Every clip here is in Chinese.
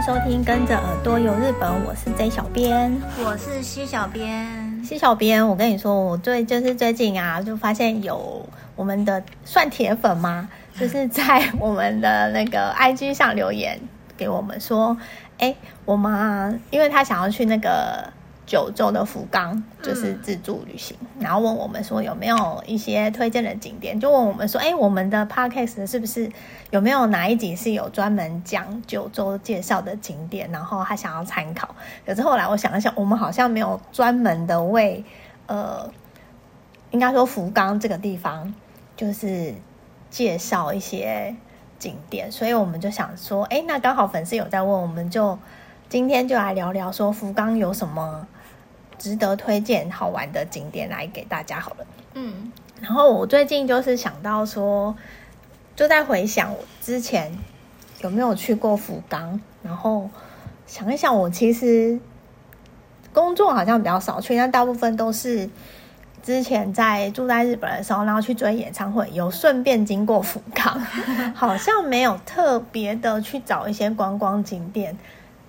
迎收听《跟着耳朵游日本》，我是 J 小编，我是 C 小编。C 小编，我跟你说，我最就是最近啊，就发现有我们的算铁粉吗？就是在我们的那个 IG 上留言给我们说，哎，我们啊，因为他想要去那个。九州的福冈就是自助旅行，嗯，然后问我们说有没有一些推荐的景点，就问我们说，哎，我们的 podcast 是不是有没有哪一集是有专门讲九州介绍的景点，然后他想要参考。可是后来我想一想，我们好像没有专门的为呃，应该说福冈这个地方就是介绍一些景点，所以我们就想说，哎，那刚好粉丝有在问，我们就今天就来聊聊说福冈有什么。值得推荐好玩的景点来给大家好了。嗯，然后我最近就是想到说，就在回想我之前有没有去过福冈，然后想一想，我其实工作好像比较少去，但大部分都是之前在住在日本的时候，然后去追演唱会，有顺便经过福冈，好像没有特别的去找一些观光景点。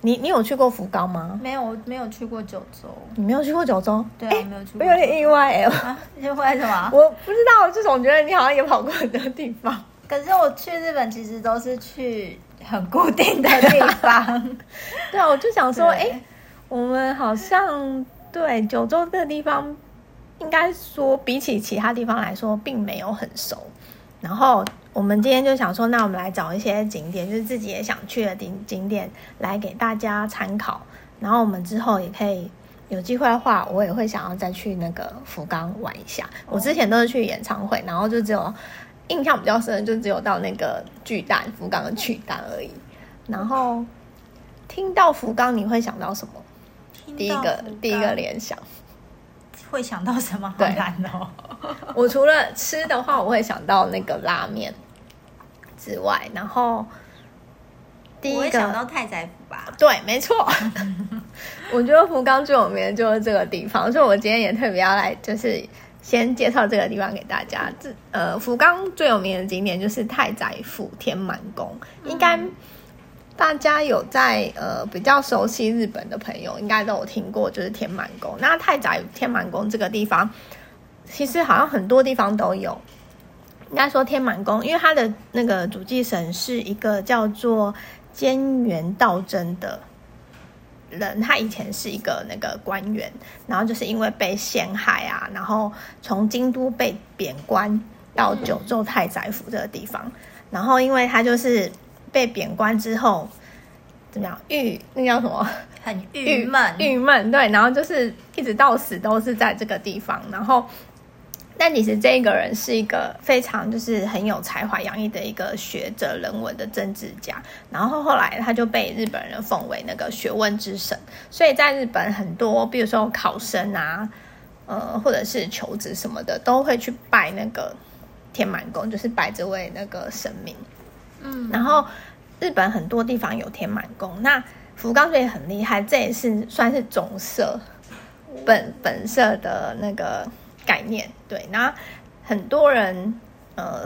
你你有去过福冈吗？没有，没有去过九州。你没有去过九州？对啊，没有去过。我有点意外哎、欸。啊，意外什么？我不知道，就总觉得你好像也跑过很多地方。可是我去日本其实都是去很固定的地方。对啊，我就想说，哎、欸，我们好像对九州这个地方，应该说比起其他地方来说，并没有很熟。然后。我们今天就想说，那我们来找一些景点，就是自己也想去的景景点，来给大家参考。然后我们之后也可以有机会的话，我也会想要再去那个福冈玩一下。我之前都是去演唱会，然后就只有印象比较深的，就只有到那个巨蛋，福冈的巨蛋而已。然后听到福冈，你会想到什么？第一个第一个联想会想到什么？好难哦。我除了吃的话，我会想到那个拉面。之外，然后第一个我会想到太宰府吧？对，没错。我觉得福冈最有名的就是这个地方，所以我今天也特别要来，就是先介绍这个地方给大家。这呃，福冈最有名的景点就是太宰府天满宫。嗯、应该大家有在呃比较熟悉日本的朋友，应该都有听过，就是天满宫。那太宰天满宫这个地方，其实好像很多地方都有。应该说天满宫，因为他的那个主祭神是一个叫做菅原道真的人，他以前是一个那个官员，然后就是因为被陷害啊，然后从京都被贬官到九州太宰府这个地方，然后因为他就是被贬官之后怎么样，郁那叫什么？很郁闷，郁闷，对，然后就是一直到死都是在这个地方，然后。但其实这一个人是一个非常就是很有才华洋溢的一个学者、人文的政治家，然后后来他就被日本人奉为那个学问之神，所以在日本很多，比如说考生啊，呃，或者是求职什么的，都会去拜那个天满宫，就是拜这位那个神明。嗯，然后日本很多地方有天满宫，那福冈也很厉害，这也是算是总社本本社的那个。概念对，那很多人呃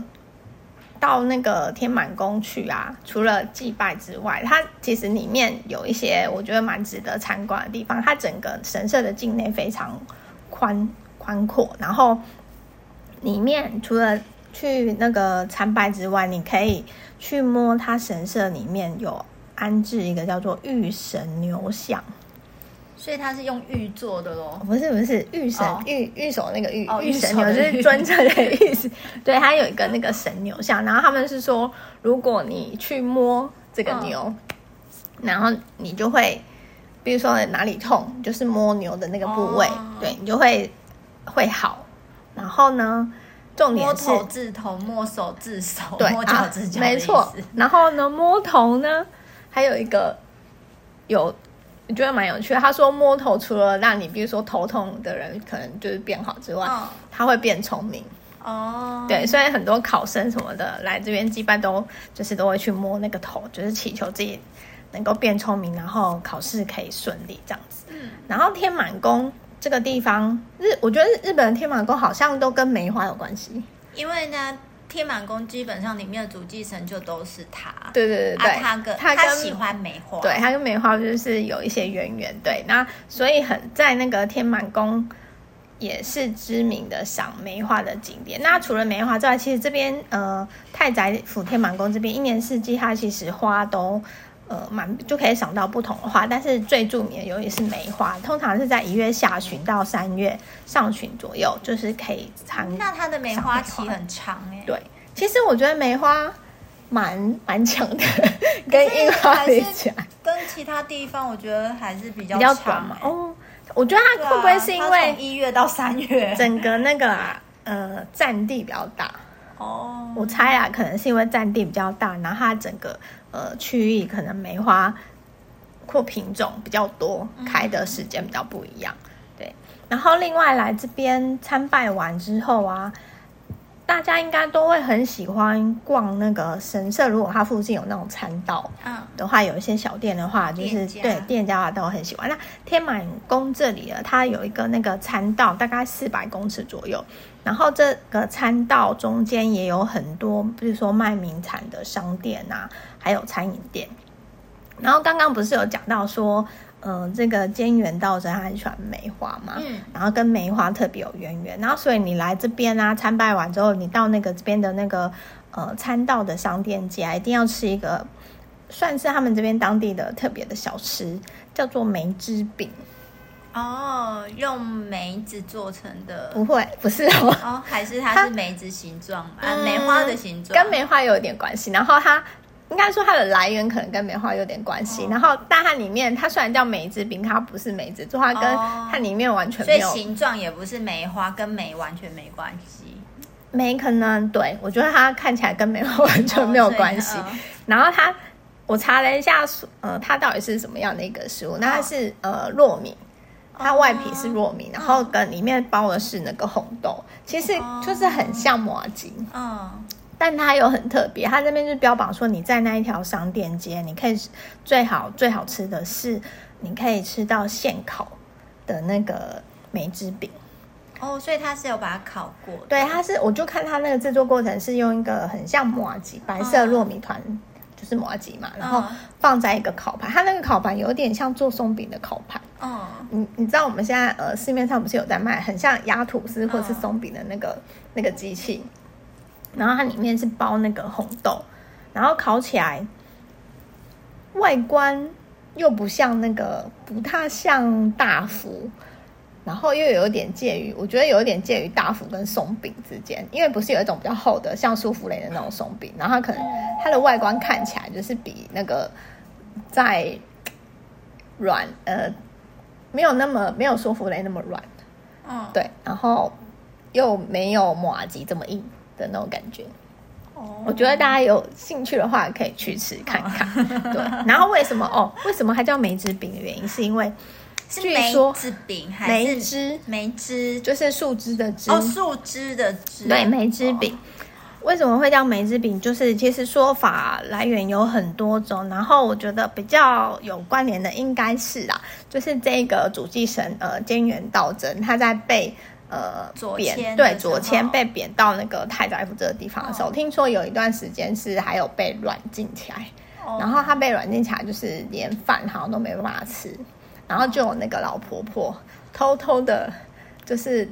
到那个天满宫去啊，除了祭拜之外，它其实里面有一些我觉得蛮值得参观的地方。它整个神社的境内非常宽宽阔，然后里面除了去那个参拜之外，你可以去摸它神社里面有安置一个叫做玉神牛像。所以它是用玉做的喽？不是不是，玉神玉玉手那个玉、哦、玉神牛就是尊称的意思。对，它有一个那个神牛像，然后他们是说，如果你去摸这个牛，哦、然后你就会，比如说哪里痛，就是摸牛的那个部位，哦、对你就会会好。然后呢，重点是摸头治头，摸手治手，对，摸脚治脚、啊，没错。然后呢，摸头呢，还有一个有。我觉得蛮有趣的。他说摸头除了让你，比如说头痛的人可能就是变好之外，哦、他会变聪明。哦，对，所以很多考生什么的来这边，基本都就是都会去摸那个头，就是祈求自己能够变聪明，然后考试可以顺利这样子。嗯，然后天满宫这个地方，日我觉得日本的天满宫好像都跟梅花有关系，因为呢，天满宫基本上里面的主祭神就都是他。对对对对，啊、他跟他，跟他喜欢梅花，对他跟梅花就是有一些渊源。对，那所以很在那个天满宫也是知名的赏梅花的景点。那除了梅花之外，其实这边呃太宰府天满宫这边一年四季它其实花都。呃，蛮就可以想到不同的花，但是最著名的尤其是梅花，通常是在一月下旬到三月上旬左右，就是可以赏。那它的梅花期很长哎。对，其实我觉得梅花蛮蛮强的，跟樱花比起来，跟其他地方我觉得还是比较比较短嘛。哦，我觉得它会不会是因为一月到三月，整个那个啊，呃占地比较大？哦，我猜啊，可能是因为占地比较大，然后它整个呃区域可能梅花或品种比较多，开的时间比较不一样。对，然后另外来这边参拜完之后啊，大家应该都会很喜欢逛那个神社。如果它附近有那种餐道，嗯，的话，有一些小店的话，就是对店家都很喜欢。那天满宫这里啊，它有一个那个餐道，大概四百公尺左右。然后这个餐道中间也有很多，比如说卖名产的商店啊，还有餐饮店。然后刚刚不是有讲到说，呃，这个菅原道真他很喜欢梅花嘛，嗯，然后跟梅花特别有渊源。然后所以你来这边啊，参拜完之后，你到那个这边的那个呃参道的商店街啊，一定要吃一个，算是他们这边当地的特别的小吃，叫做梅枝饼。哦，用梅子做成的？不会，不是哦。哦，还是它是梅子形状嘛？嗯、梅花的形状，跟梅花有点关系。然后它应该说它的来源可能跟梅花有点关系。哦、然后但它里面，它虽然叫梅子饼，它不是梅子做，它跟它里面完全没有。所以形状也不是梅花，跟梅完全没关系。梅可能对，我觉得它看起来跟梅花完全没有关系。然后它，我查了一下，呃，它到底是什么样的一个食物？那它是呃糯米。它外皮是糯米，然后跟里面包的是那个红豆，其实就是很像麻糬。嗯，但它又很特别，它这边就标榜说，你在那一条商店街，你可以最好最好吃的是，你可以吃到现烤的那个梅枝饼。哦，所以它是有把它烤过。对，它是，我就看它那个制作过程是用一个很像麻吉白色糯米团。就是麻吉嘛，然后放在一个烤盘，它那个烤盘有点像做松饼的烤盘。哦，你你知道我们现在呃市面上不是有在卖很像压吐司或是松饼的那个那个机器，然后它里面是包那个红豆，然后烤起来外观又不像那个不太像大福。然后又有一点介于，我觉得有一点介于大福跟松饼之间，因为不是有一种比较厚的像舒芙蕾的那种松饼，然后它可能它的外观看起来就是比那个在软呃没有那么没有舒芙蕾那么软，嗯，对，然后又没有麻糬这么硬的那种感觉。哦，我觉得大家有兴趣的话可以去吃看看。对，然后为什么哦？为什么它叫梅子饼的原因是因为。是梅子饼还是梅枝？梅枝就是树枝的枝哦，树枝的枝。对，梅枝饼。哦、为什么会叫梅枝饼？就是其实说法来源有很多种，然后我觉得比较有关联的应该是啦，就是这个主祭神呃菅原道真他在被呃贬对左迁被贬到那个太宰府这个地方。的时候，哦、听说有一段时间是还有被软禁起来，哦、然后他被软禁起来就是连饭好像都没办法吃。然后就有那个老婆婆偷偷的，就是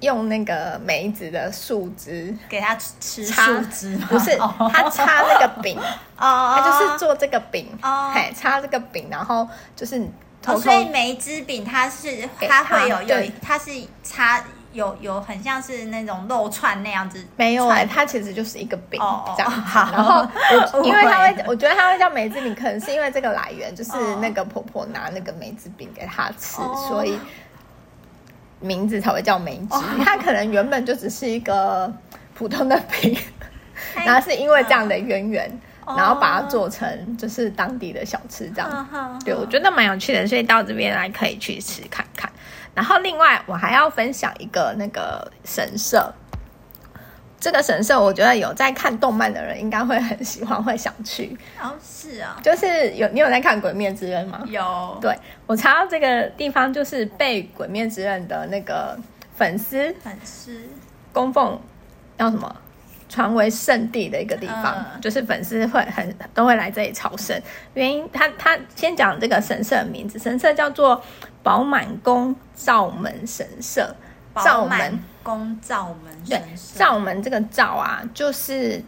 用那个梅子的树枝给他吃树枝，不是他插那个饼，他就是做这个饼，嘿，插这个饼，然后就是偷偷，所以梅子饼它是它会有有，它是插。有有很像是那种肉串那样子，没有哎、欸，它其实就是一个饼这样好。然后我 因为它会，我觉得它会叫梅子饼，可能是因为这个来源，就是那个婆婆拿那个梅子饼给她吃，所以名字才会叫梅子。它可能原本就只是一个普通的饼，然后是因为这样的渊源，然后把它做成就是当地的小吃这样。对，我觉得蛮有趣的，所以到这边来可以去吃看看。然后另外我还要分享一个那个神社，这个神社我觉得有在看动漫的人应该会很喜欢，会想去。哦，是啊，就是有你有在看《鬼灭之刃》吗？有。对，我查到这个地方，就是被《鬼灭之刃》的那个粉丝粉丝供奉，叫什么？传为圣地的一个地方，嗯、就是粉丝会很都会来这里朝圣。原因他他先讲这个神社的名字，神社叫做宝满宫灶门神社。灶门宫灶门神社。对，灶门这个照啊，就是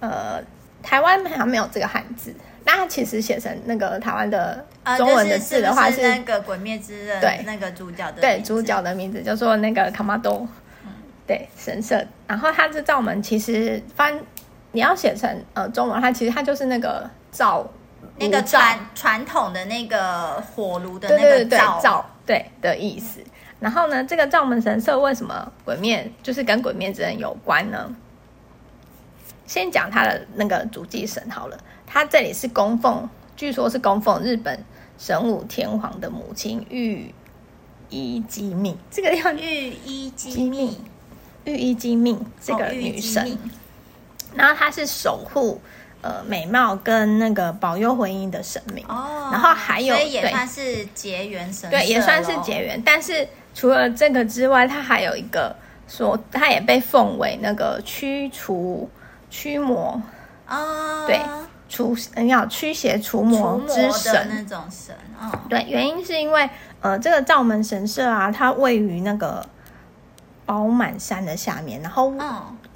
呃，台湾好像没有这个汉字，那它其实写成那个台湾的中文的字的话是，是，是，是那个《鬼灭之刃》对那个主角的对主角的名字叫做那个卡玛多。对神社，然后它这灶门其实翻，你要写成呃中文，它其实它就是那个灶，那个传传统的那个火炉的那个灶，灶对的意思。然后呢，这个灶门神社为什么鬼面就是跟鬼面之刃有关呢？先讲它的那个主祭神好了，它这里是供奉，据说是供奉日本神武天皇的母亲御医机密，这个叫御医姬命。御医姬命这个女神，哦、然后她是守护呃美貌跟那个保佑婚姻的神明哦。然后还有，所以也算是结缘神，对，也算是结缘。但是除了这个之外，她还有一个说，她也被奉为那个驱除驱魔哦，对，除你要驱邪除魔之神那种神哦。对，原因是因为呃这个灶门神社啊，它位于那个。宝满山的下面，然后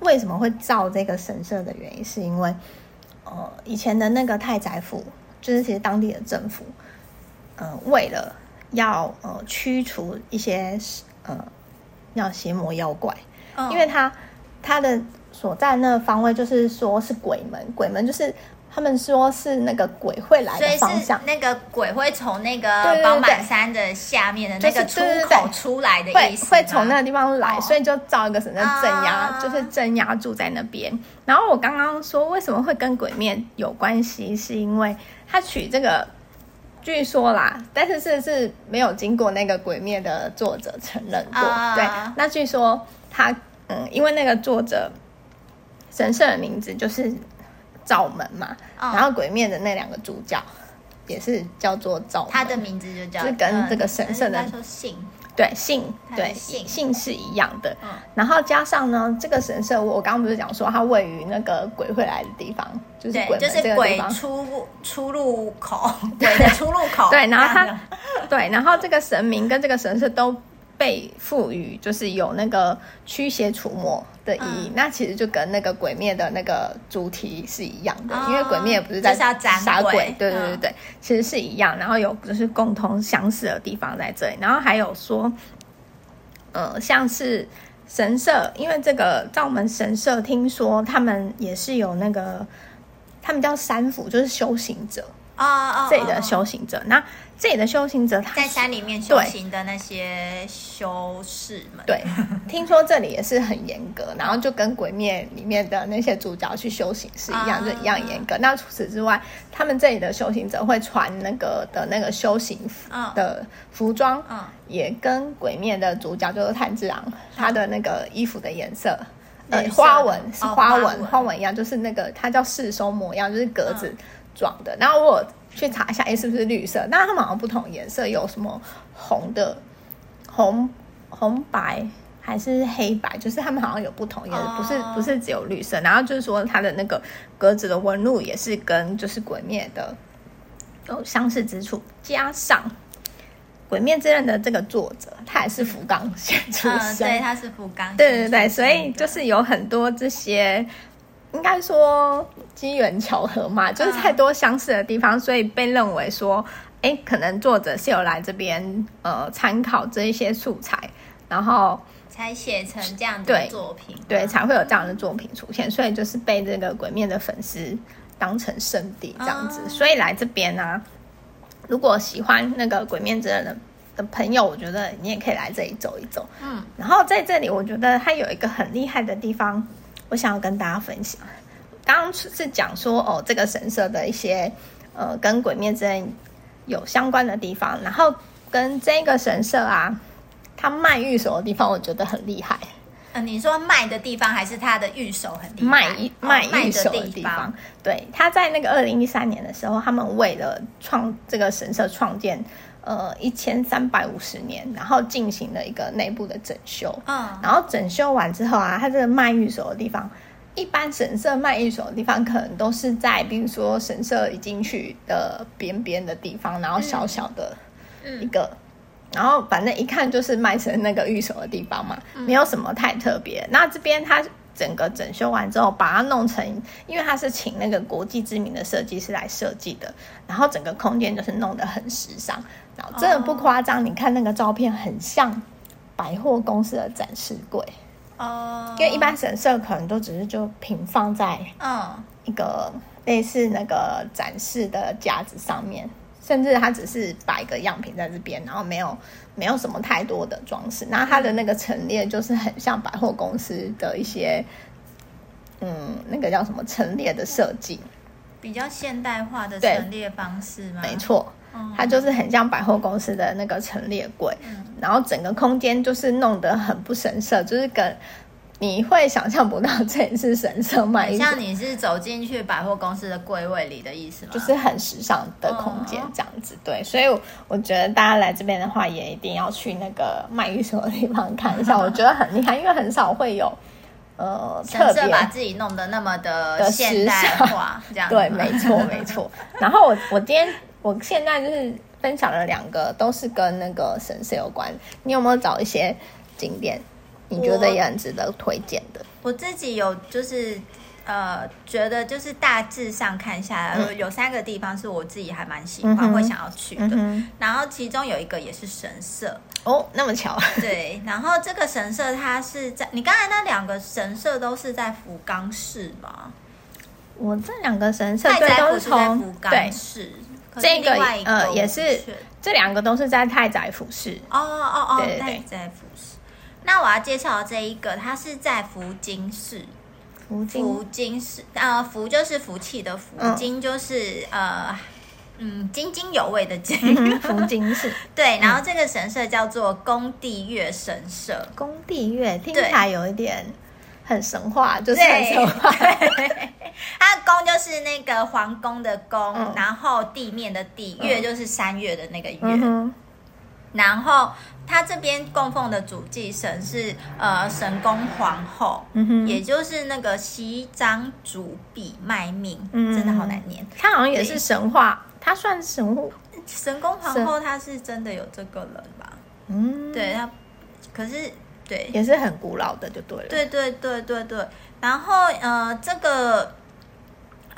为什么会造这个神社的原因，是因为呃以前的那个太宰府，就是其实当地的政府，呃为了要呃驱除一些呃要邪魔妖怪，因为他他的所在那个方位就是说是鬼门，鬼门就是。他们说是那个鬼会来的方向，那个鬼会从那个宝满山的下面的那个出口出来的意思，会从那个地方来，所以就造一个神社镇压，就是镇压住在那边。然后我刚刚说为什么会跟鬼面有关系，是因为他取这个，据说啦，但是是是没有经过那个鬼灭的作者承认过。对，那据说他嗯，因为那个作者神社的名字就是。灶门嘛，哦、然后鬼面的那两个主角也是叫做灶门，他的名字就叫，就跟这个神社的、嗯、说姓，对姓，对姓姓是一样的。嗯、然后加上呢，这个神社我刚刚不是讲说它位于那个鬼会来的地方，就是鬼就是鬼出出入口，鬼的出入口。对，然后它，对，然后这个神明跟这个神社都。被赋予就是有那个驱邪除魔的意义，嗯、那其实就跟那个鬼灭的那个主题是一样的，哦、因为鬼灭也不是在杀鬼，鬼对对对对，嗯、其实是一样。然后有就是共同相似的地方在这里，然后还有说，呃，像是神社，因为这个灶门神社，听说他们也是有那个，他们叫三伏，就是修行者。啊啊！这里的修行者，那这里的修行者，他在山里面修行的那些修士们，对，听说这里也是很严格，然后就跟鬼灭里面的那些主角去修行是一样，就一样严格。那除此之外，他们这里的修行者会穿那个的那个修行服的服装，嗯，也跟鬼灭的主角就是炭治郎他的那个衣服的颜色，呃，花纹是花纹，花纹。一样，就是那个它叫四收模样，就是格子。装的，然后我去查一下，哎，是不是绿色？那它们好像不同颜色，有什么红的、红红白还是黑白？就是它们好像有不同颜色，不是不是只有绿色。然后就是说，它的那个格子的纹路也是跟就是鬼灭的有相似之处。加上《鬼灭之刃》的这个作者，他也是福冈县出身，嗯，对，他是福冈，对对对，所以就是有很多这些。应该说机缘巧合嘛，就是太多相似的地方，嗯、所以被认为说，哎，可能作者是有来这边呃参考这一些素材，然后才写成这样的作品，对，对，才会有这样的作品出现，所以就是被这个鬼面的粉丝当成圣地这样子，嗯、所以来这边呢、啊，如果喜欢那个鬼面之刃的的朋友，我觉得你也可以来这里走一走，嗯，然后在这里，我觉得它有一个很厉害的地方。我想要跟大家分享，刚刚是讲说哦，这个神社的一些呃跟《鬼灭之刃》有相关的地方，然后跟这个神社啊，它卖玉手的地方，我觉得很厉害。嗯，你说卖的地方还是他的玉手很厉害？卖卖玉手的地方，对，他在那个二零一三年的时候，他们为了创这个神社创建。呃，一千三百五十年，然后进行了一个内部的整修。嗯，然后整修完之后啊，它这个卖御守的地方，一般神社卖御守的地方，可能都是在比如说神社已经去的边边的地方，然后小小的一个，嗯、然后反正一看就是卖成那个御守的地方嘛，嗯、没有什么太特别。那这边它整个整修完之后，把它弄成，因为它是请那个国际知名的设计师来设计的，然后整个空间就是弄得很时尚，然后真的不夸张，哦、你看那个照片很像百货公司的展示柜。哦，oh, 因为一般神社可能都只是就平放在嗯一个类似那个展示的架子上面，oh. 甚至它只是摆个样品在这边，然后没有没有什么太多的装饰。那它的那个陈列就是很像百货公司的一些嗯那个叫什么陈列的设计，比较现代化的陈列方式吗？没错，它就是很像百货公司的那个陈列柜。嗯然后整个空间就是弄得很不神色，就是跟你会想象不到这里是神社卖，像你是走进去百货公司的柜位里的意思吗？就是很时尚的空间这样子，哦、对。所以我觉得大家来这边的话，也一定要去那个卖衣服的地方看一下，我觉得很厉害，因为很少会有呃神社把自己弄得那么的现代化，这样对，没错 没错。然后我我今天我现在就是。分享了两个，都是跟那个神社有关。你有没有找一些景点，你觉得也很值得推荐的？我，我自己有，就是呃，觉得就是大致上看下来，嗯、有三个地方是我自己还蛮喜欢，嗯、会想要去的。嗯、然后其中有一个也是神社哦，那么巧。对，然后这个神社它是在你刚才那两个神社都是在福冈市吗？我这两个神社对都是从福冈市。这个呃也是，这两个都是在太宰府市。哦哦哦，对对对，太宰府市。那我要介绍的这一个，它是在福津市。福津福津市，呃，福就是福气的福，津就是呃嗯津津有味的津。福津市。对，然后这个神社叫做宫地月神社。宫地月听起来有一点很神话，就是很神话。它的宫就是那个皇宫的宫，嗯、然后地面的地，月就是山月的那个月。嗯、哼然后他这边供奉的主祭神是呃神宫皇后，嗯、哼也就是那个西张主比卖命，嗯、真的好难念。他好像也是神话，他算神话。神宫皇后，她是真的有这个人吧？嗯，对，她可是对，也是很古老的，就对了。对对对对对，然后呃这个。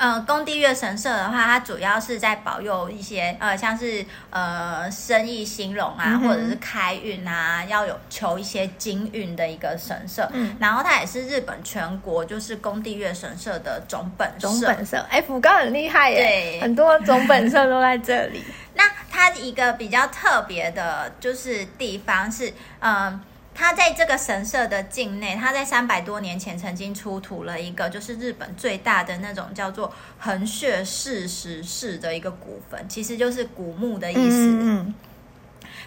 呃，宫地月神社的话，它主要是在保佑一些呃，像是呃生意兴隆啊，嗯、或者是开运啊，要有求一些金运的一个神社。嗯，然后它也是日本全国就是工地月神社的总本社。总本社，哎，福冈很厉害耶，对很多总本社都在这里。那它一个比较特别的，就是地方是嗯。呃他在这个神社的境内，他在三百多年前曾经出土了一个，就是日本最大的那种叫做横穴四十式的一个古坟，其实就是古墓的意思。嗯。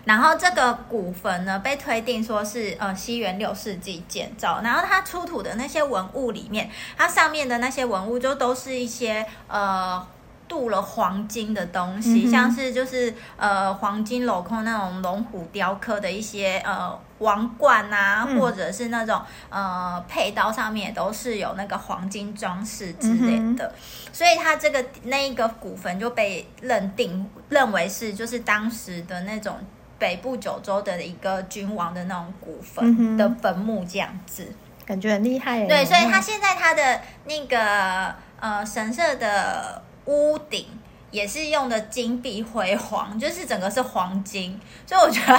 然后这个古坟呢，被推定说是呃西元六世纪建造。然后它出土的那些文物里面，它上面的那些文物就都是一些呃。镀了黄金的东西，嗯、像是就是呃黄金镂空那种龙虎雕刻的一些呃王冠啊，嗯、或者是那种呃佩刀上面也都是有那个黄金装饰之类的，嗯、所以它这个那一个古坟就被认定认为是就是当时的那种北部九州的一个君王的那种古坟的坟墓这样子，嗯、感觉很厉害。对，所以它现在它的那个呃神社的。屋顶也是用的金碧辉煌，就是整个是黄金，所以我觉得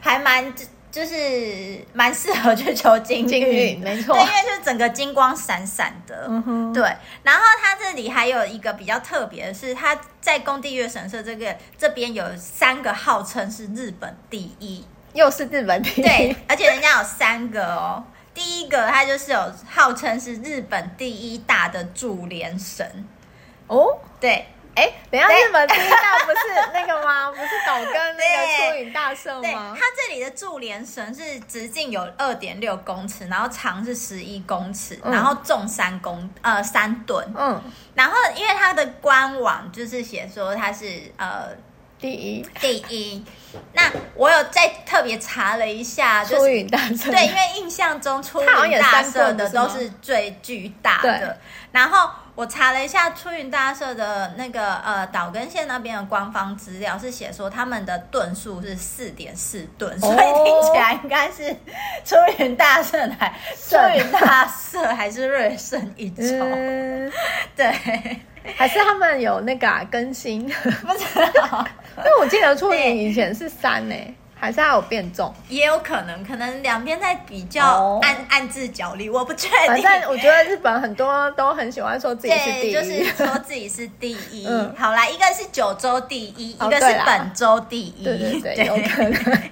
还蛮就是蛮适合去求金金运，没错，对，因为就是整个金光闪闪的，嗯哼，对。然后它这里还有一个比较特别的是，它在宫地月神社这个这边有三个号称是日本第一，又是日本第一，对，而且人家有三个哦。第一个它就是有号称是日本第一大的柱连神。哦，对，哎，等一下，日本第一大不是那个吗？不是岛根那个出云大社吗？对，它这里的柱连绳是直径有二点六公尺，然后长是十一公尺，嗯、然后重三公呃三吨。嗯，然后因为它的官网就是写说它是呃第一，第一。那我有再特别查了一下，就是出云大社，对，因为印象中出云大社的都是最巨大的。然后我查了一下出云大社的那个呃岛根县那边的官方资料，是写说他们的吨数是四点四吨，所以听起来应该是出云大社还出云大社还是略胜一筹。嗯、对。还是他们有那个、啊、更新，不知道，因为我记得出云以前是三呢、欸，还是还有变重，也有可能，可能两边在比较暗、哦、暗自角力，我不确定。反正我觉得日本很多都很喜欢说自己是第一，就是说自己是第一。嗯、好啦，一个是九州第一，哦、一个是本州第一，对对对，对有可能。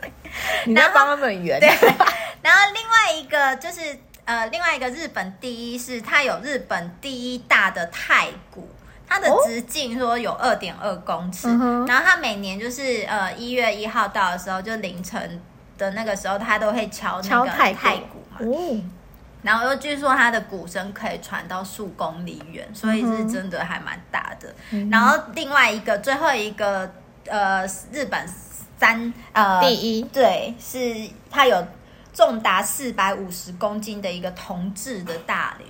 你在帮他们圆。对，然后另外一个就是。呃，另外一个日本第一是它有日本第一大的太鼓，它的直径说有二点二公尺，哦、然后它每年就是呃一月一号到的时候，就凌晨的那个时候，它都会敲那个太鼓。嘛，哦、然后又据说它的鼓声可以传到数公里远，所以是真的还蛮大的。嗯、然后另外一个最后一个呃日本三呃第一。对是它有。重达四百五十公斤的一个铜制的大铃，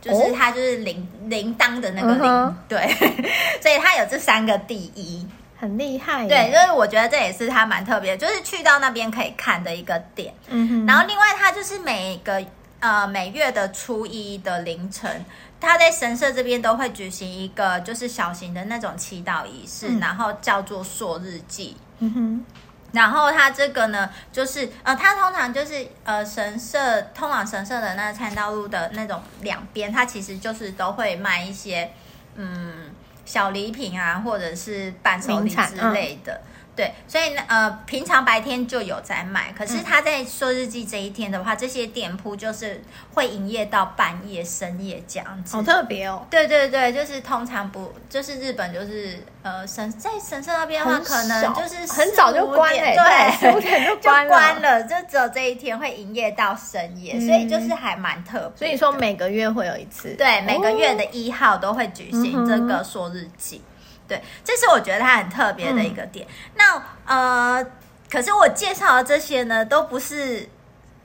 就是它就是铃铃铛的那个铃，嗯、对，所以它有这三个第一，很厉害。对，就是我觉得这也是它蛮特别，就是去到那边可以看的一个点。嗯哼，然后另外它就是每个呃每月的初一的凌晨，它在神社这边都会举行一个就是小型的那种祈祷仪式，嗯、然后叫做朔日祭。嗯哼。然后它这个呢，就是呃，它通常就是呃，神社通往神社的那个参道路的那种两边，它其实就是都会卖一些嗯小礼品啊，或者是伴手礼之类的。对，所以呢，呃，平常白天就有在卖，可是他在说日记这一天的话，嗯、这些店铺就是会营业到半夜深夜这样子，好特别哦。对对对，就是通常不，就是日本就是呃神在神社那边的话，可能就是很早就关了，对，五点就关了，关了，就只有这一天会营业到深夜，嗯、所以就是还蛮特别。所以说每个月会有一次，对，每个月的一号都会举行这个说日记。对，这是我觉得它很特别的一个点。嗯、那呃，可是我介绍的这些呢，都不是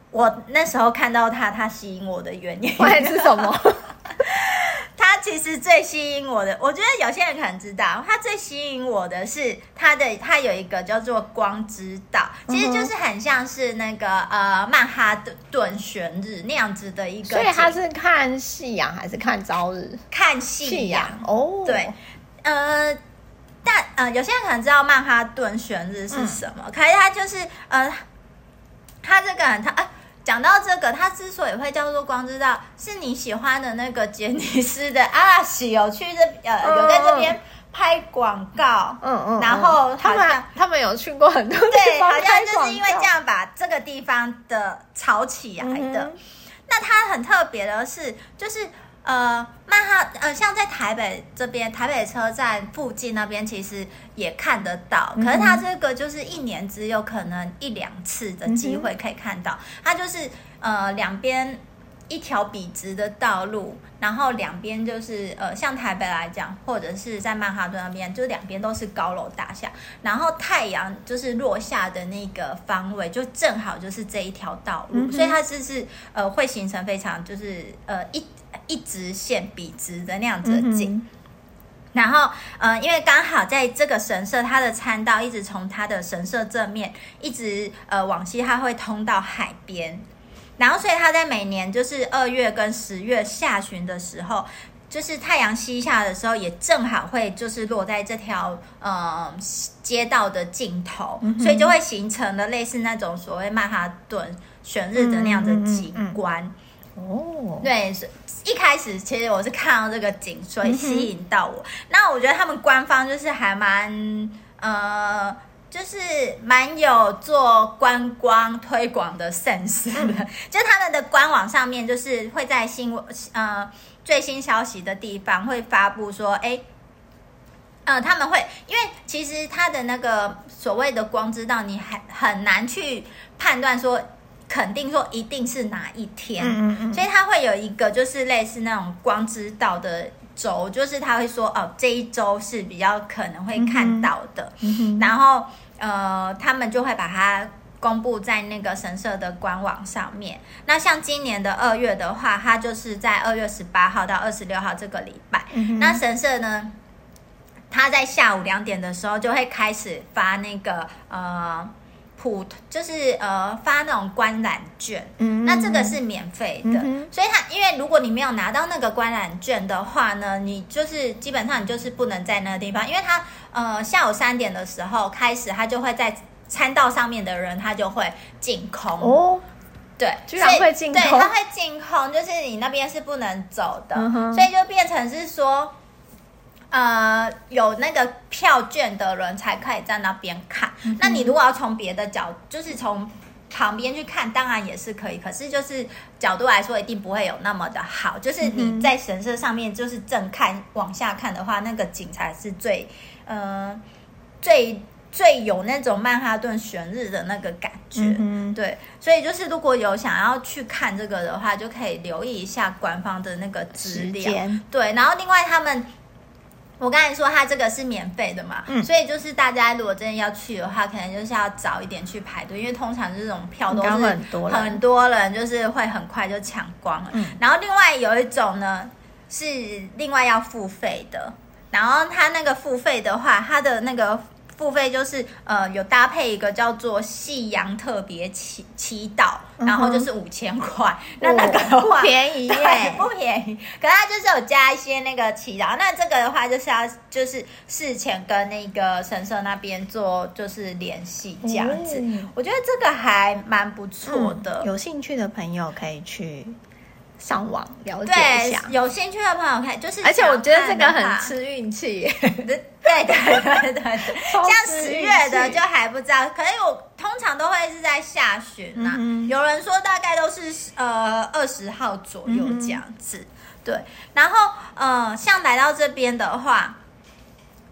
我那时候看到它，它吸引我的原因。还是什么？它其实最吸引我的，我觉得有些人可能知道，它最吸引我的是它的，它有一个叫做光之道，其实就是很像是那个呃曼哈顿旋日那样子的一个。所以它是看夕阳还是看朝日？看夕阳哦，对。呃，但呃，有些人可能知道曼哈顿悬日是什么，嗯、可是它就是呃，它这个它啊，讲到这个，它之所以会叫做光之道，是你喜欢的那个杰尼斯的阿拉西有去这呃、嗯、有在这边拍广告，嗯嗯，然后他们他们有去过很多对，好像就是因为这样把这个地方的炒起来的。嗯、那它很特别的是，就是。呃，曼哈呃，像在台北这边，台北车站附近那边，其实也看得到。可是它这个就是一年只有可能一两次的机会可以看到。它就是呃两边一条笔直的道路，然后两边就是呃像台北来讲，或者是在曼哈顿那边，就是两边都是高楼大厦，然后太阳就是落下的那个方位，就正好就是这一条道路，所以它就是呃会形成非常就是呃一。一直线笔直的那样子的景，嗯、然后呃，因为刚好在这个神社，它的参道一直从它的神社正面一直呃往西，它会通到海边，然后所以它在每年就是二月跟十月下旬的时候，就是太阳西下的时候，也正好会就是落在这条呃街道的尽头，嗯、所以就会形成了类似那种所谓曼哈顿悬日的那样的景观。嗯嗯嗯哦，对，是一开始其实我是看到这个景，所以吸引到我。嗯、那我觉得他们官方就是还蛮呃，就是蛮有做观光推广的 sense 的。嗯、就他们的官网上面，就是会在新闻呃最新消息的地方会发布说，哎，呃，他们会因为其实他的那个所谓的光知道，你还很难去判断说。肯定说一定是哪一天，嗯嗯嗯，所以它会有一个就是类似那种光之道的周，就是他会说哦，这一周是比较可能会看到的，嗯、然后呃，他们就会把它公布在那个神社的官网上面。那像今年的二月的话，它就是在二月十八号到二十六号这个礼拜，嗯、那神社呢，他在下午两点的时候就会开始发那个呃。普就是呃发那种观览券，嗯，那这个是免费的，嗯、所以他因为如果你没有拿到那个观览券的话呢，你就是基本上你就是不能在那个地方，因为他呃下午三点的时候开始，他就会在餐道上面的人他就会净空。哦，对，居然会净空，对，他会净空，就是你那边是不能走的，嗯、所以就变成是说。呃，有那个票券的人才可以在那边看。嗯、那你如果要从别的角，就是从旁边去看，当然也是可以。可是就是角度来说，一定不会有那么的好。就是你在神社上面，就是正看往下看的话，那个景才是最呃最最有那种曼哈顿悬日的那个感觉。嗯、对，所以就是如果有想要去看这个的话，就可以留意一下官方的那个资料。对，然后另外他们。我刚才说它这个是免费的嘛，嗯，所以就是大家如果真的要去的话，可能就是要早一点去排队，因为通常这种票都是很多很多人，就是会很快就抢光了。嗯，然后另外有一种呢是另外要付费的，然后它那个付费的话，它的那个。付费就是呃有搭配一个叫做夕阳特别祈祈祷，然后就是五千块，那那个的话不便宜。耶，不便宜。可是它就是有加一些那个祈祷，那这个的话就是要就是事前跟那个神社那边做就是联系这样子，嗯、我觉得这个还蛮不错的、嗯，有兴趣的朋友可以去。上网了解一下，有兴趣的朋友可以，就是而且我觉得这个很吃运气，对对对对对，像十月的就还不知道，可是我通常都会是在下旬呐、啊，嗯、有人说大概都是呃二十号左右这样子，嗯、对，然后呃像来到这边的话。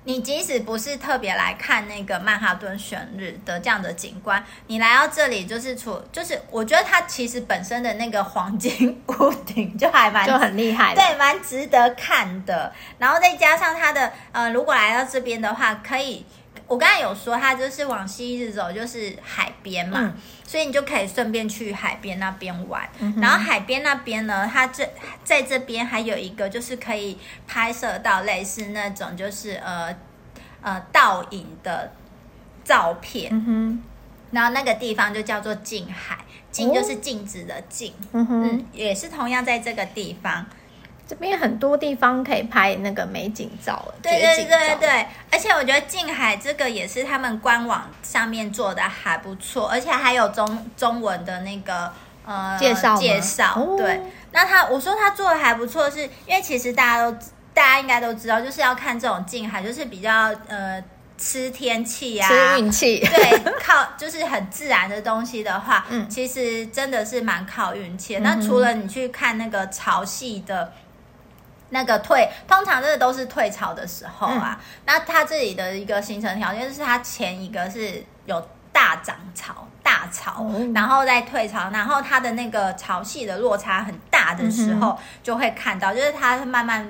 你即使不是特别来看那个曼哈顿悬日的这样的景观，你来到这里就是除就是我觉得它其实本身的那个黄金屋顶就还蛮就很厉害，对，蛮值得看的。然后再加上它的呃，如果来到这边的话，可以。我刚才有说，它就是往西一直走，就是海边嘛，嗯、所以你就可以顺便去海边那边玩。嗯、然后海边那边呢，它这在这边还有一个，就是可以拍摄到类似那种，就是呃呃倒影的照片。嗯、哼然后那个地方就叫做静海，静就是静止的静。嗯，也是同样在这个地方。这边很多地方可以拍那个美景照，对对对对，而且我觉得静海这个也是他们官网上面做的还不错，而且还有中中文的那个呃介绍介绍。对，那他我说他做的还不错是，是因为其实大家都大家应该都知道，就是要看这种静海，就是比较呃吃天气啊，吃运气，对，靠就是很自然的东西的话，嗯，其实真的是蛮靠运气那除了你去看那个潮汐的。那个退，通常这个都是退潮的时候啊。嗯、那它这里的一个形成条件就是，它前一个是有大涨潮、大潮，嗯、然后再退潮，然后它的那个潮汐的落差很大的时候，就会看到，就是它慢慢。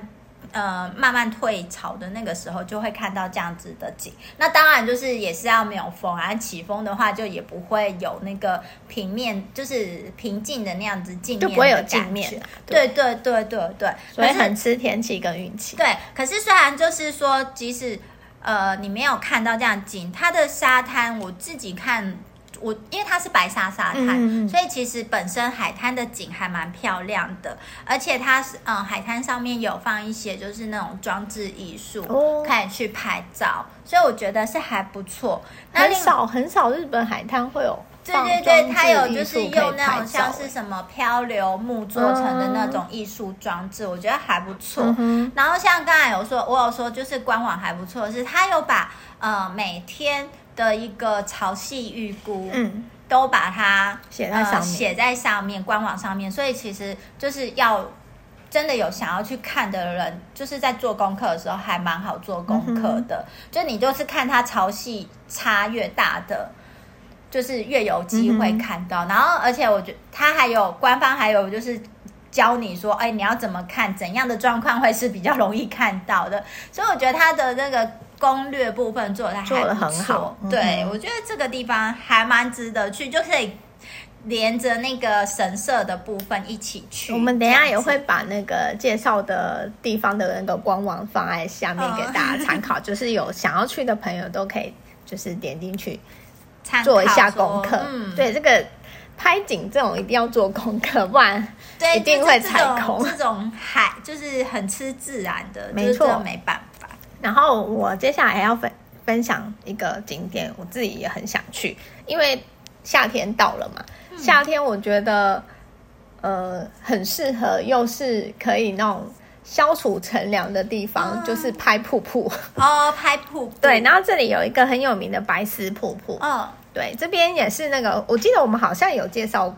呃，慢慢退潮的那个时候，就会看到这样子的景。那当然就是也是要没有风啊，起风的话就也不会有那个平面，就是平静的那样子镜面，就不会有镜面。对对对对对，所以很吃天气跟运气。对，可是虽然就是说，即使呃你没有看到这样景，它的沙滩我自己看。我因为它是白沙沙滩，嗯、所以其实本身海滩的景还蛮漂亮的，而且它是嗯海滩上面有放一些就是那种装置艺术，哦、可以去拍照，所以我觉得是还不错。很少很少日本海滩会有，对对对，它有就是用那种像是什么漂流木做成的那种艺术装置，嗯、我觉得还不错。嗯、然后像刚才有说，我有说就是官网还不错，是它有把呃每天。的一个潮汐预估，嗯，都把它写在上面，写、呃、在上面，官网上面。所以其实就是要真的有想要去看的人，就是在做功课的时候还蛮好做功课的。嗯、就你就是看它潮汐差越大的，就是越有机会看到。嗯、然后，而且我觉得它还有官方还有就是教你说，哎，你要怎么看，怎样的状况会是比较容易看到的。所以我觉得他的那个攻略部分做的还做的很好。对，嗯、我觉得这个地方还蛮值得去，就可以连着那个神社的部分一起去。我们等一下也会把那个介绍的地方的那个官网放在下面给大家参考，嗯、就是有想要去的朋友都可以就是点进去做一下功课。嗯，对这个。拍景这种一定要做功课，不然一定会踩空。这种海就是很吃自然的，没错，没办法。然后我接下来还要分分享一个景点，我自己也很想去，因为夏天到了嘛。嗯、夏天我觉得呃很适合，又是可以那种消暑乘凉的地方，嗯、就是拍瀑布哦，拍瀑布。对，然后这里有一个很有名的白石瀑布。嗯。对，这边也是那个，我记得我们好像有介绍，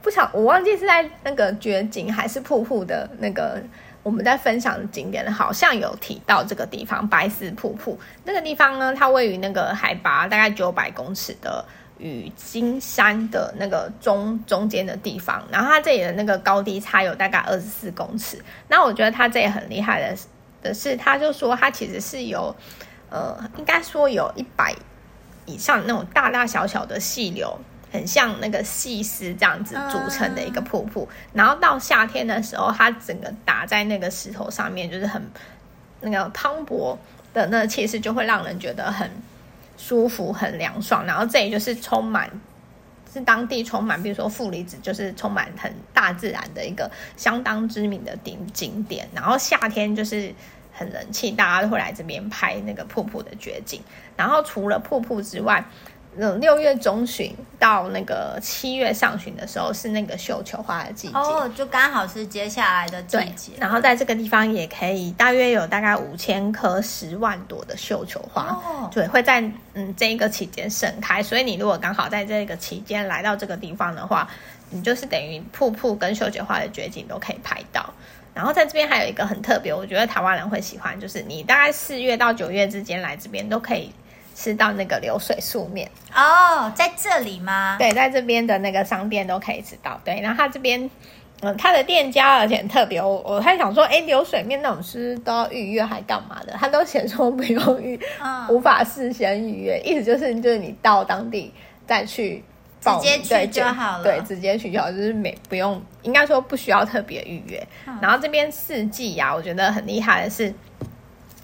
不晓我忘记是在那个绝景还是瀑布的那个我们在分享的景点，好像有提到这个地方白丝瀑布。那个地方呢，它位于那个海拔大概九百公尺的雨金山的那个中中间的地方，然后它这里的那个高低差有大概二十四公尺。那我觉得它这也很厉害的的是，他就说它其实是有呃，应该说有一百。以上那种大大小小的细流，很像那个细丝这样子组成的一个瀑布。嗯、然后到夏天的时候，它整个打在那个石头上面，就是很那个磅礴的那气势，就会让人觉得很舒服、很凉爽。然后这里就是充满，是当地充满，比如说负离子，就是充满很大自然的一个相当知名的景景点。然后夏天就是。很人气，大家都会来这边拍那个瀑布的绝景。然后除了瀑布之外，嗯，六月中旬到那个七月上旬的时候是那个绣球花的季节哦，就刚好是接下来的季节。然后在这个地方也可以，大约有大概五千棵十万朵的绣球花，哦、对，会在嗯这一个期间盛开。所以你如果刚好在这个期间来到这个地方的话，你就是等于瀑布跟绣球花的绝景都可以拍到。然后在这边还有一个很特别，我觉得台湾人会喜欢，就是你大概四月到九月之间来这边都可以吃到那个流水素面哦，在这里吗？对，在这边的那个商店都可以吃到。对，然后他这边，嗯，他的店家而且很特别，我我还想说，哎，流水面那种是都要预约还干嘛的？他都写说不用预，嗯、无法事先预约，意思就是就是你到当地再去。直接去就好了。对，直接去就好，就是没不用，应该说不需要特别预约。嗯、然后这边四季呀、啊，我觉得很厉害的是，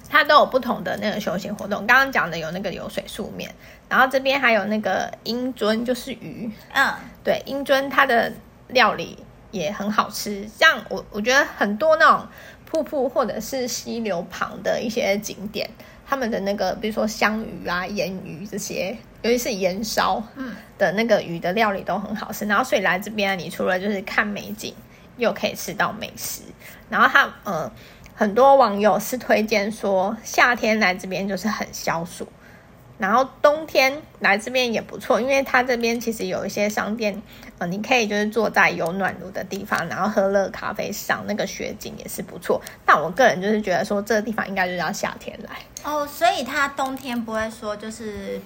它都有不同的那个休闲活动。刚刚讲的有那个流水素面，然后这边还有那个英尊，就是鱼。嗯，对，英尊它的料理也很好吃。像我，我觉得很多那种瀑布或者是溪流旁的一些景点，他们的那个，比如说香鱼啊、盐鱼这些。尤其是盐烧嗯的那个鱼的料理都很好吃，然后所以来这边，你除了就是看美景，又可以吃到美食。然后他呃，很多网友是推荐说，夏天来这边就是很消暑，然后冬天来这边也不错，因为他这边其实有一些商店，呃，你可以就是坐在有暖炉的地方，然后喝热咖啡，赏那个雪景也是不错。但我个人就是觉得说，这个地方应该就是要夏天来哦，所以他冬天不会说就是。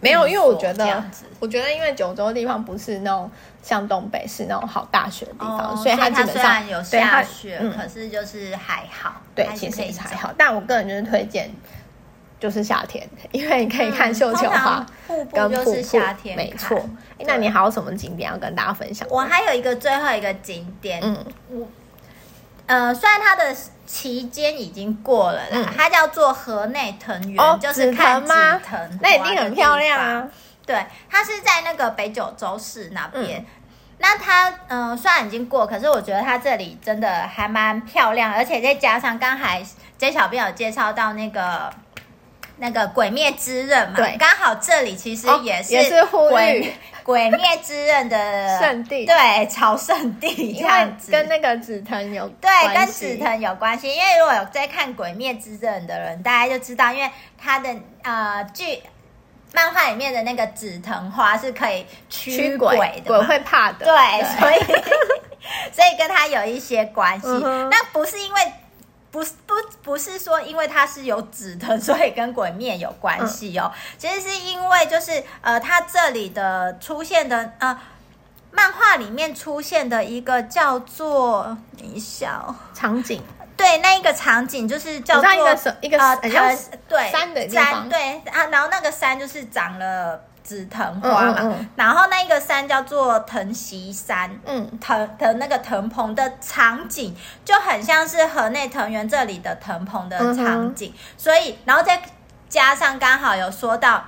没有，因为我觉得，我觉得因为九州的地方不是那种像东北是那种好大雪的地方，哦、所以它基本上有下雪，嗯、可是就是还好，对，其实还好。但我个人就是推荐，就是夏天，因为你可以看绣球花，瀑布就是夏天，没错。那你还有什么景点要跟大家分享？我还有一个最后一个景点，嗯，我。呃，虽然它的期间已经过了啦，嗯、它叫做河内藤园，哦、就是看紫藤，那一定很漂亮啊。对，它是在那个北九州市那边。嗯、那它，嗯、呃，虽然已经过，可是我觉得它这里真的还蛮漂亮，而且再加上刚才 J 小编有介绍到那个。那个《鬼灭之刃》嘛，对，刚好这里其实也是鬼《鬼灭之刃》的 圣地，对，朝圣地这样子，跟那个紫藤有对，跟紫藤有关系。因为如果有在看《鬼灭之刃》的人，大家就知道，因为他的呃剧漫画里面的那个紫藤花是可以驱鬼的，鬼会怕的，对，对。所以 所以跟他有一些关系。嗯、那不是因为。不是不不是说因为它是有纸的，所以跟鬼灭有关系哦。嗯、其实是因为就是呃，它这里的出现的呃，漫画里面出现的一个叫做等一下哦，场景。对，那一个场景就是叫做一个一个呃，对山的山，对啊，然后那个山就是长了紫藤花嘛，嗯嗯。嗯、然后那一个山叫做藤席山，嗯，藤的那个藤棚的场景就很像是河内藤原这里的藤棚的场景，嗯、所以然后再加上刚好有说到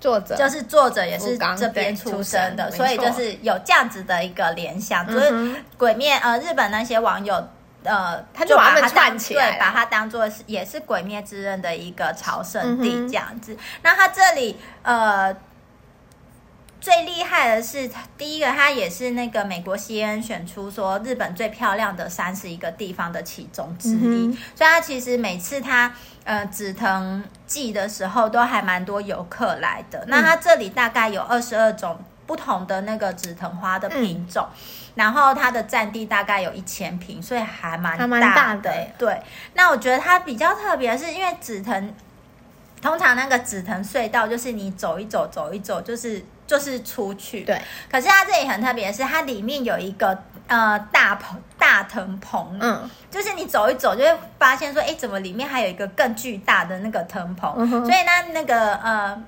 作者，就是作者也是这边出生的，所以就是有这样子的一个联想，嗯、就是鬼灭呃日本那些网友。呃，他就把它站起来，对，把它当做是也是《鬼灭之刃》的一个朝圣地这样子。嗯、那他这里呃最厉害的是，第一个，它也是那个美国 CNN 选出说日本最漂亮的三十一个地方的其中之一。嗯、所以，它其实每次它呃紫藤季的时候，都还蛮多游客来的。嗯、那它这里大概有二十二种不同的那个紫藤花的品种。嗯然后它的占地大概有一千平，所以还蛮大的。大的对，那我觉得它比较特别的是，因为紫藤通常那个紫藤隧道就是你走一走，走一走就是就是出去。对。可是它这里很特别的是，它里面有一个呃大棚大藤棚，嗯，就是你走一走就会发现说，哎，怎么里面还有一个更巨大的那个藤棚？嗯、所以呢，那个呃。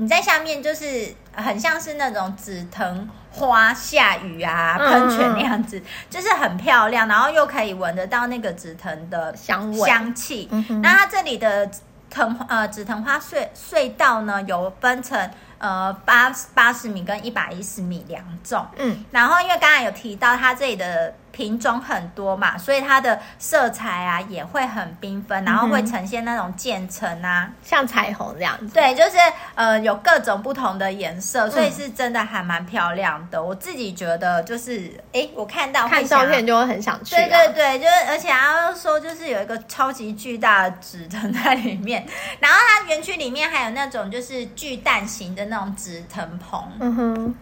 你在下面就是很像是那种紫藤花下雨啊，喷泉那样子，嗯嗯就是很漂亮，然后又可以闻得到那个紫藤的香味香气。嗯、那它这里的藤呃紫藤花隧隧道呢，有分成呃八八十米跟一百一十米两种。嗯，然后因为刚才有提到它这里的。品种很多嘛，所以它的色彩啊也会很缤纷，然后会呈现那种渐层啊，像彩虹这样子。对，就是呃有各种不同的颜色，所以是真的还蛮漂亮的。嗯、我自己觉得就是，哎，我看到看照片就会很想去、啊。对对对，就是而且还要说，就是有一个超级巨大的紫藤在里面，然后它园区里面还有那种就是巨蛋型的那种紫藤棚。嗯哼。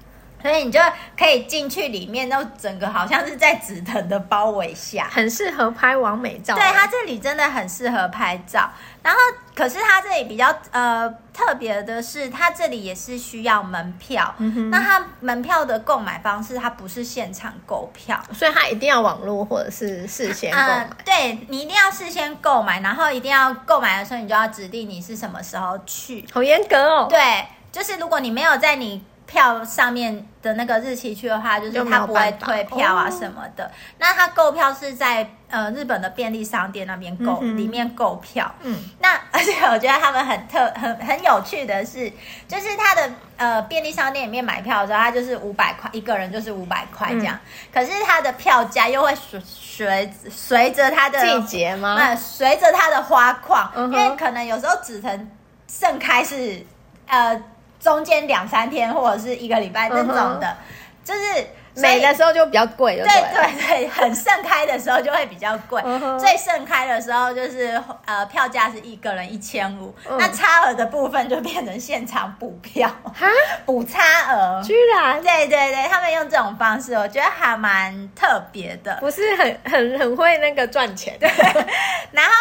所以你就可以进去里面，都整个好像是在紫藤的包围下，很适合拍完美照。对，它这里真的很适合拍照。然后，可是它这里比较呃特别的是，它这里也是需要门票。那它门票的购买方式，它不是现场购票，所以它一定要网络或者是事先购买。呃，对，你一定要事先购买，然后一定要购买的时候，你就要指定你是什么时候去。好严格哦。对，就是如果你没有在你。票上面的那个日期去的话，就是他不会退票啊什么的。那他购票是在呃日本的便利商店那边购，嗯、里面购票。嗯，那 而且我觉得他们很特很很有趣的是，就是他的呃便利商店里面买票的时候，他就是五百块一个人，就是五百块这样。嗯、可是他的票价又会随随随着他的季节吗？那随着他的花况，嗯、因为可能有时候紫藤盛开是呃。中间两三天或者是一个礼拜那种的，uh. 就是美的时候就比较贵，对对对，很盛开的时候就会比较贵。Uh. 最盛开的时候就是呃票价是一个人一千五，那差额的部分就变成现场补票，哈、uh，补、差额，居然，对对对，他们用这种方式，我觉得还蛮特别的，不是很很很会那个赚钱，对，然后。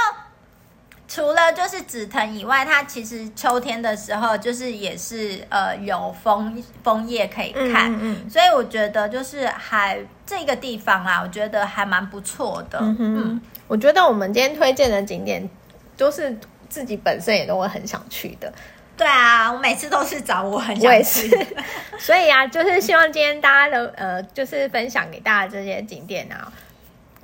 除了就是紫藤以外，它其实秋天的时候就是也是呃有枫枫叶可以看，嗯嗯，所以我觉得就是还这个地方啊，我觉得还蛮不错的。嗯，嗯，我觉得我们今天推荐的景点都是自己本身也都会很想去的。对啊，我每次都是找我很想去。所以啊，就是希望今天大家的呃，就是分享给大家这些景点啊。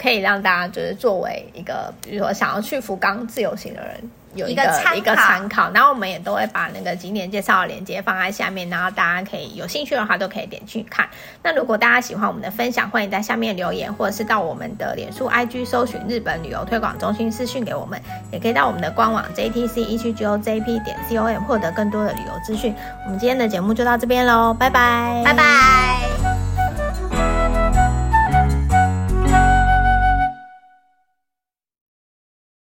可以让大家就是作为一个，比如说想要去福冈自由行的人有一个一个参考，然后我们也都会把那个景点介绍的链接放在下面，然后大家可以有兴趣的话都可以点去看。那如果大家喜欢我们的分享，欢迎在下面留言，或者是到我们的脸书 IG 搜寻日本旅游推广中心私讯给我们，也可以到我们的官网 JTC 一区 GOJP 点 COM 获得更多的旅游资讯。我们今天的节目就到这边喽，拜拜，拜拜。